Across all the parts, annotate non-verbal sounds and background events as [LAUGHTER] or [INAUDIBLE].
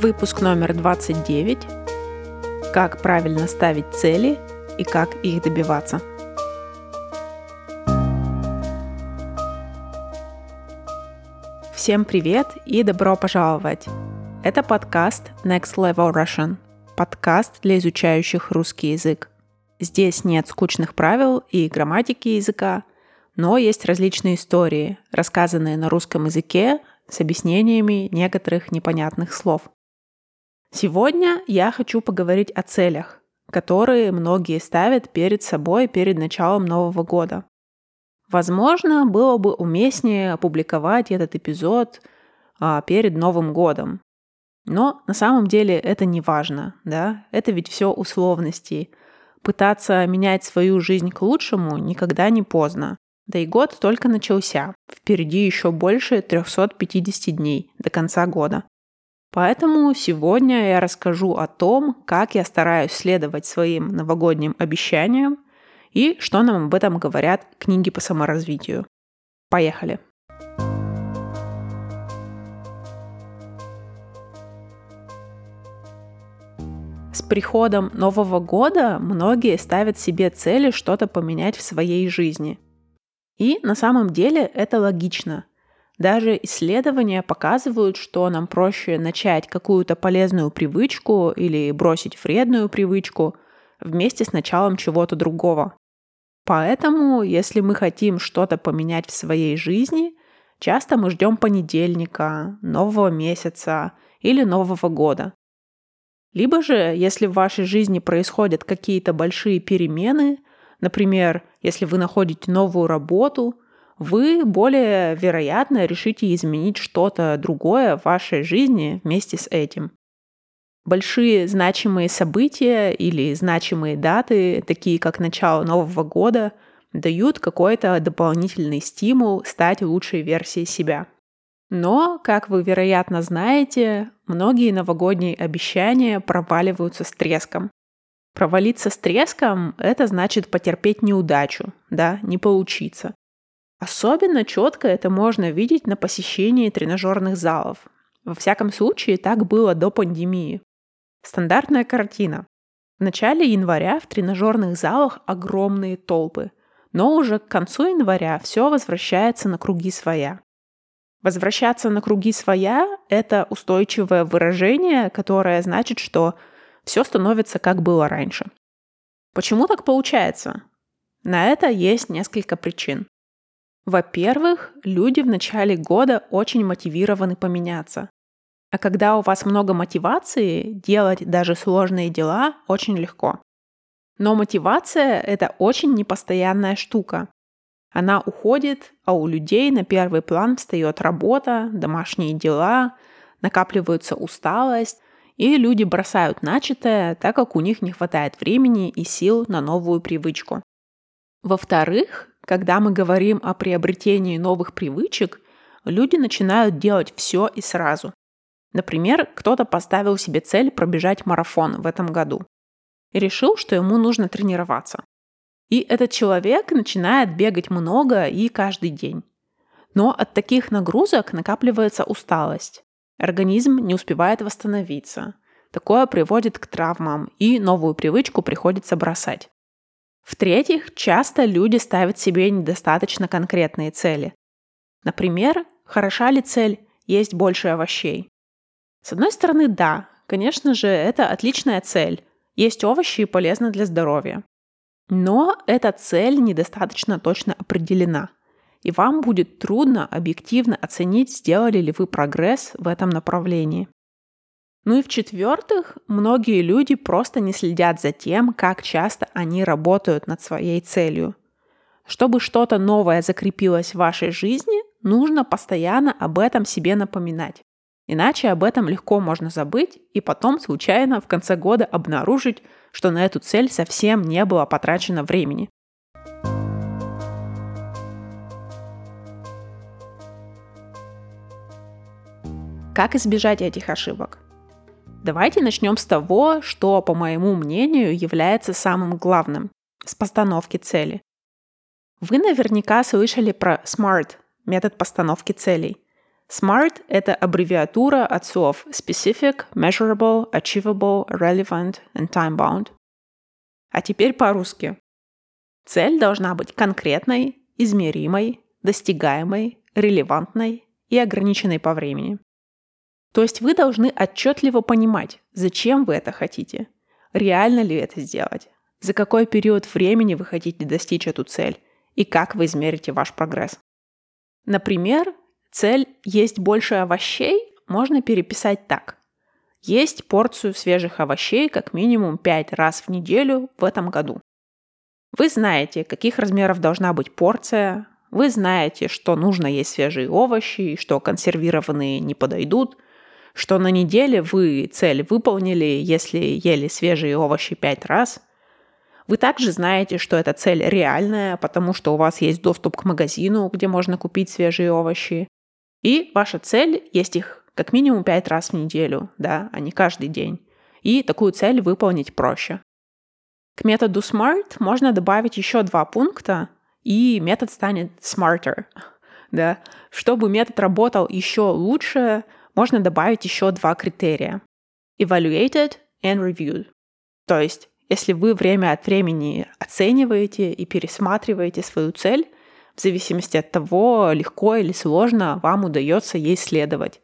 Выпуск номер 29. Как правильно ставить цели и как их добиваться. Всем привет и добро пожаловать! Это подкаст Next Level Russian, подкаст для изучающих русский язык. Здесь нет скучных правил и грамматики языка, но есть различные истории, рассказанные на русском языке с объяснениями некоторых непонятных слов. Сегодня я хочу поговорить о целях, которые многие ставят перед собой перед началом Нового года. Возможно, было бы уместнее опубликовать этот эпизод а, перед Новым годом. Но на самом деле это не важно, да? Это ведь все условности. Пытаться менять свою жизнь к лучшему никогда не поздно. Да и год только начался. Впереди еще больше 350 дней до конца года. Поэтому сегодня я расскажу о том, как я стараюсь следовать своим новогодним обещаниям и что нам об этом говорят книги по саморазвитию. Поехали! С приходом Нового года многие ставят себе цели что-то поменять в своей жизни – и на самом деле это логично. Даже исследования показывают, что нам проще начать какую-то полезную привычку или бросить вредную привычку вместе с началом чего-то другого. Поэтому, если мы хотим что-то поменять в своей жизни, часто мы ждем понедельника, нового месяца или Нового года. Либо же, если в вашей жизни происходят какие-то большие перемены, Например, если вы находите новую работу, вы более вероятно решите изменить что-то другое в вашей жизни вместе с этим. Большие значимые события или значимые даты, такие как начало Нового года, дают какой-то дополнительный стимул стать лучшей версией себя. Но, как вы, вероятно, знаете, многие новогодние обещания проваливаются с треском. Провалиться с треском – это значит потерпеть неудачу, да, не получиться. Особенно четко это можно видеть на посещении тренажерных залов. Во всяком случае, так было до пандемии. Стандартная картина. В начале января в тренажерных залах огромные толпы, но уже к концу января все возвращается на круги своя. Возвращаться на круги своя – это устойчивое выражение, которое значит, что все становится как было раньше. Почему так получается? На это есть несколько причин. Во-первых, люди в начале года очень мотивированы поменяться. А когда у вас много мотивации, делать даже сложные дела очень легко. Но мотивация – это очень непостоянная штука. Она уходит, а у людей на первый план встает работа, домашние дела, накапливается усталость, и люди бросают начатое, так как у них не хватает времени и сил на новую привычку. Во-вторых, когда мы говорим о приобретении новых привычек, люди начинают делать все и сразу. Например, кто-то поставил себе цель пробежать марафон в этом году и решил, что ему нужно тренироваться. И этот человек начинает бегать много и каждый день. Но от таких нагрузок накапливается усталость. Организм не успевает восстановиться. Такое приводит к травмам, и новую привычку приходится бросать. В-третьих, часто люди ставят себе недостаточно конкретные цели. Например, хороша ли цель есть больше овощей? С одной стороны, да, конечно же, это отличная цель. Есть овощи и полезно для здоровья. Но эта цель недостаточно точно определена и вам будет трудно объективно оценить, сделали ли вы прогресс в этом направлении. Ну и в-четвертых, многие люди просто не следят за тем, как часто они работают над своей целью. Чтобы что-то новое закрепилось в вашей жизни, нужно постоянно об этом себе напоминать. Иначе об этом легко можно забыть и потом случайно в конце года обнаружить, что на эту цель совсем не было потрачено времени. Как избежать этих ошибок? Давайте начнем с того, что, по моему мнению, является самым главным – с постановки цели. Вы наверняка слышали про SMART – метод постановки целей. SMART — это аббревиатура от слов Specific, Measurable, Achievable, Relevant and Time-Bound. А теперь по-русски. Цель должна быть конкретной, измеримой, достигаемой, релевантной и ограниченной по времени. То есть вы должны отчетливо понимать, зачем вы это хотите, реально ли это сделать, за какой период времени вы хотите достичь эту цель и как вы измерите ваш прогресс. Например, цель «есть больше овощей» можно переписать так. Есть порцию свежих овощей как минимум 5 раз в неделю в этом году. Вы знаете, каких размеров должна быть порция, вы знаете, что нужно есть свежие овощи, что консервированные не подойдут, что на неделе вы цель выполнили, если ели свежие овощи пять раз. Вы также знаете, что эта цель реальная, потому что у вас есть доступ к магазину, где можно купить свежие овощи. И ваша цель есть их как минимум пять раз в неделю, да, а не каждый день. И такую цель выполнить проще. К методу SMART можно добавить еще два пункта, и метод станет smarter. [LAUGHS] Да? Чтобы метод работал еще лучше, можно добавить еще два критерия. Evaluated and reviewed. То есть, если вы время от времени оцениваете и пересматриваете свою цель, в зависимости от того, легко или сложно вам удается ей следовать,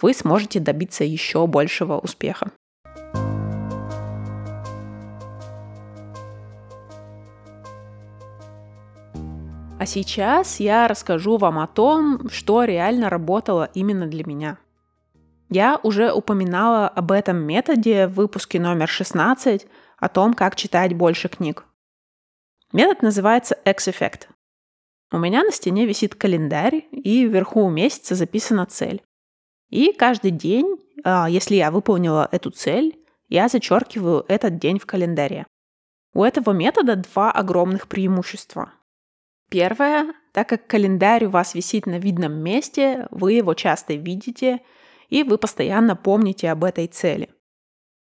вы сможете добиться еще большего успеха. А сейчас я расскажу вам о том, что реально работало именно для меня. Я уже упоминала об этом методе в выпуске номер 16 о том, как читать больше книг. Метод называется X-Effect. У меня на стене висит календарь, и вверху месяца записана цель. И каждый день, а, если я выполнила эту цель, я зачеркиваю этот день в календаре. У этого метода два огромных преимущества. Первое, так как календарь у вас висит на видном месте, вы его часто видите, и вы постоянно помните об этой цели.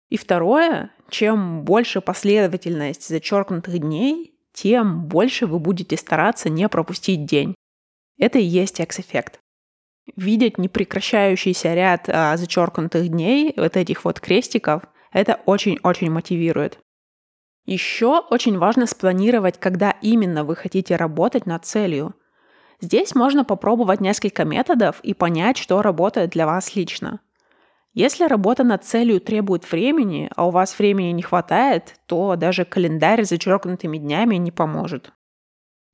И второе, чем больше последовательность зачеркнутых дней, тем больше вы будете стараться не пропустить день. Это и есть X-эффект. Видеть непрекращающийся ряд а, зачеркнутых дней, вот этих вот крестиков, это очень-очень мотивирует. Еще очень важно спланировать, когда именно вы хотите работать над целью. Здесь можно попробовать несколько методов и понять, что работает для вас лично. Если работа над целью требует времени, а у вас времени не хватает, то даже календарь с зачеркнутыми днями не поможет.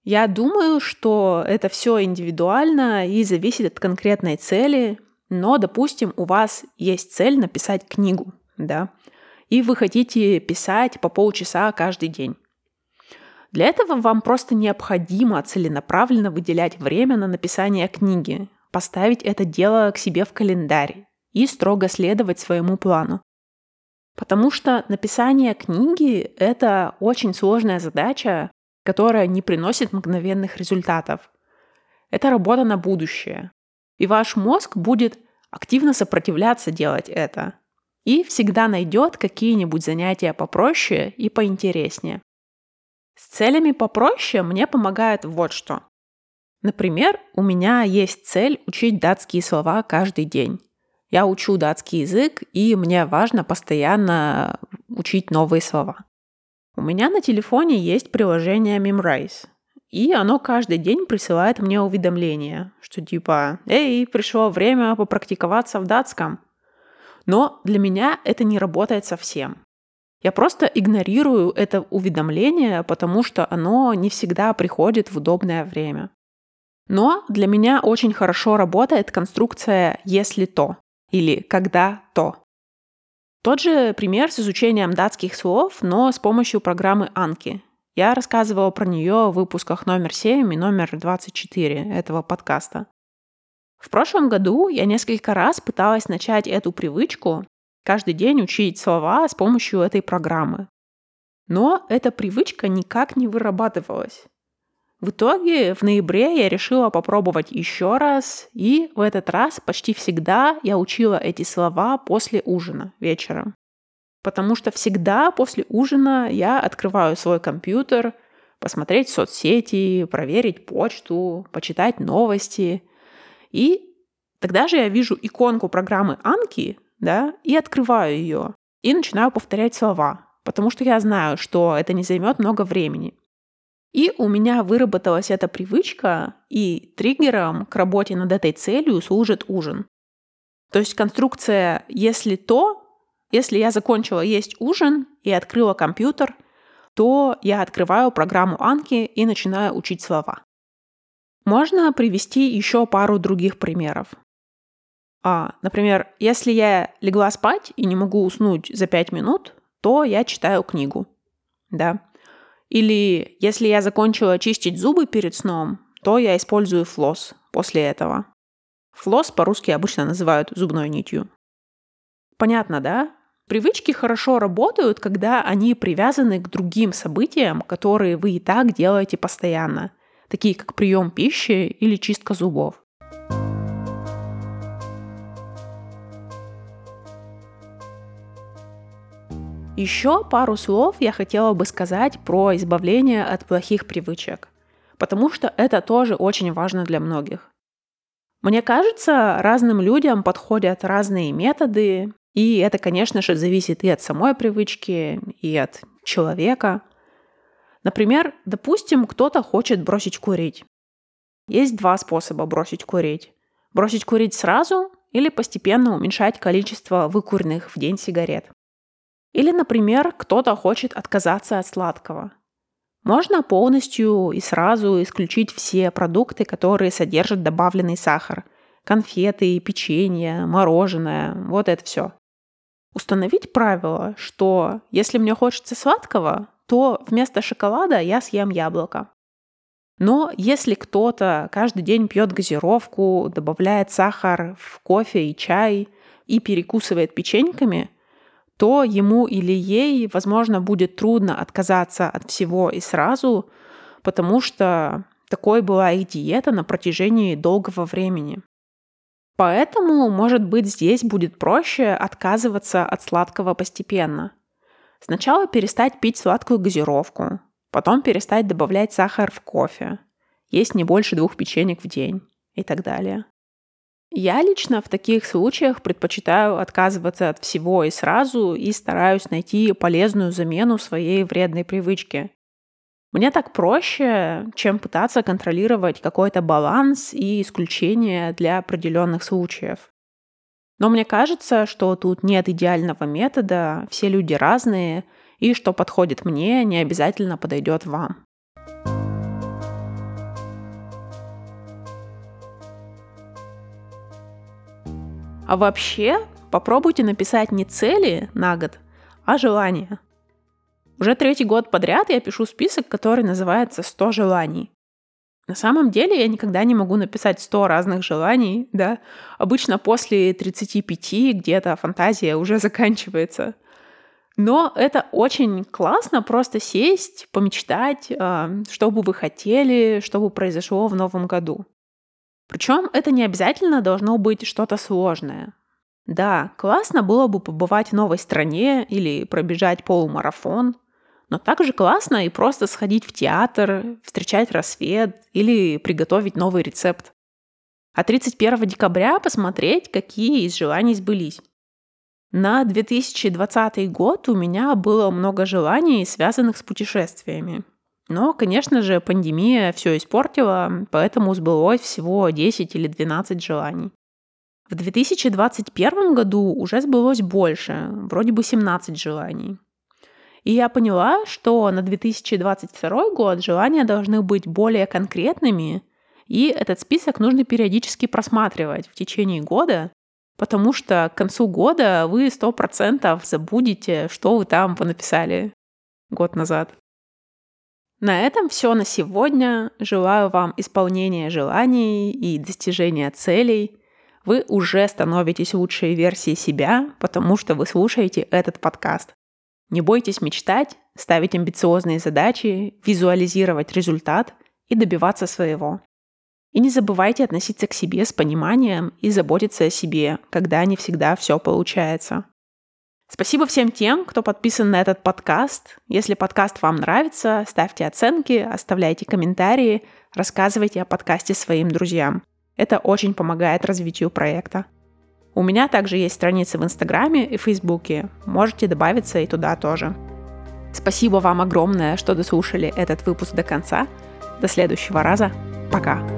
Я думаю, что это все индивидуально и зависит от конкретной цели, но, допустим, у вас есть цель написать книгу, да, и вы хотите писать по полчаса каждый день. Для этого вам просто необходимо целенаправленно выделять время на написание книги, поставить это дело к себе в календарь и строго следовать своему плану. Потому что написание книги — это очень сложная задача, которая не приносит мгновенных результатов. Это работа на будущее. И ваш мозг будет активно сопротивляться делать это и всегда найдет какие-нибудь занятия попроще и поинтереснее. Целями попроще мне помогает вот что. Например, у меня есть цель учить датские слова каждый день. Я учу датский язык, и мне важно постоянно учить новые слова. У меня на телефоне есть приложение Memrise, и оно каждый день присылает мне уведомления, что типа «Эй, пришло время попрактиковаться в датском». Но для меня это не работает совсем. Я просто игнорирую это уведомление, потому что оно не всегда приходит в удобное время. Но для меня очень хорошо работает конструкция «если то» или «когда то». Тот же пример с изучением датских слов, но с помощью программы Анки. Я рассказывала про нее в выпусках номер 7 и номер 24 этого подкаста. В прошлом году я несколько раз пыталась начать эту привычку каждый день учить слова с помощью этой программы. Но эта привычка никак не вырабатывалась. В итоге в ноябре я решила попробовать еще раз, и в этот раз почти всегда я учила эти слова после ужина вечером. Потому что всегда после ужина я открываю свой компьютер, посмотреть соцсети, проверить почту, почитать новости – и Тогда же я вижу иконку программы Анки, да, и открываю ее, и начинаю повторять слова, потому что я знаю, что это не займет много времени. И у меня выработалась эта привычка, и триггером к работе над этой целью служит ужин. То есть конструкция «если то», если я закончила есть ужин и открыла компьютер, то я открываю программу Анки и начинаю учить слова. Можно привести еще пару других примеров. А, например, если я легла спать и не могу уснуть за пять минут, то я читаю книгу. Да. Или если я закончила чистить зубы перед сном, то я использую флосс после этого. Флосс по-русски обычно называют зубной нитью. Понятно, да? Привычки хорошо работают, когда они привязаны к другим событиям, которые вы и так делаете постоянно, такие как прием пищи или чистка зубов. Еще пару слов я хотела бы сказать про избавление от плохих привычек, потому что это тоже очень важно для многих. Мне кажется, разным людям подходят разные методы, и это, конечно же, зависит и от самой привычки, и от человека. Например, допустим, кто-то хочет бросить курить. Есть два способа бросить курить. Бросить курить сразу или постепенно уменьшать количество выкуренных в день сигарет. Или, например, кто-то хочет отказаться от сладкого. Можно полностью и сразу исключить все продукты, которые содержат добавленный сахар. Конфеты, печенье, мороженое, вот это все. Установить правило, что если мне хочется сладкого, то вместо шоколада я съем яблоко. Но если кто-то каждый день пьет газировку, добавляет сахар в кофе и чай и перекусывает печеньками – то ему или ей, возможно, будет трудно отказаться от всего и сразу, потому что такой была их диета на протяжении долгого времени. Поэтому, может быть, здесь будет проще отказываться от сладкого постепенно. Сначала перестать пить сладкую газировку, потом перестать добавлять сахар в кофе, есть не больше двух печенек в день и так далее. Я лично в таких случаях предпочитаю отказываться от всего и сразу и стараюсь найти полезную замену своей вредной привычке. Мне так проще, чем пытаться контролировать какой-то баланс и исключения для определенных случаев. Но мне кажется, что тут нет идеального метода, все люди разные, и что подходит мне, не обязательно подойдет вам. А вообще, попробуйте написать не цели на год, а желания. Уже третий год подряд я пишу список, который называется «100 желаний». На самом деле я никогда не могу написать 100 разных желаний, да. Обычно после 35 где-то фантазия уже [LAUGHS] заканчивается. Но это очень классно просто сесть, помечтать, а, что бы вы хотели, что бы произошло в новом году. Причем это не обязательно должно быть что-то сложное. Да, классно было бы побывать в новой стране или пробежать полумарафон, но также классно и просто сходить в театр, встречать рассвет или приготовить новый рецепт. А 31 декабря посмотреть, какие из желаний сбылись. На 2020 год у меня было много желаний, связанных с путешествиями. Но, конечно же, пандемия все испортила, поэтому сбылось всего 10 или 12 желаний. В 2021 году уже сбылось больше, вроде бы 17 желаний. И я поняла, что на 2022 год желания должны быть более конкретными, и этот список нужно периодически просматривать в течение года, потому что к концу года вы 100% забудете, что вы там понаписали год назад. На этом все на сегодня. Желаю вам исполнения желаний и достижения целей. Вы уже становитесь лучшей версией себя, потому что вы слушаете этот подкаст. Не бойтесь мечтать, ставить амбициозные задачи, визуализировать результат и добиваться своего. И не забывайте относиться к себе с пониманием и заботиться о себе, когда не всегда все получается. Спасибо всем тем, кто подписан на этот подкаст. Если подкаст вам нравится, ставьте оценки, оставляйте комментарии, рассказывайте о подкасте своим друзьям. Это очень помогает развитию проекта. У меня также есть страницы в Инстаграме и Фейсбуке. Можете добавиться и туда тоже. Спасибо вам огромное, что дослушали этот выпуск до конца. До следующего раза. Пока.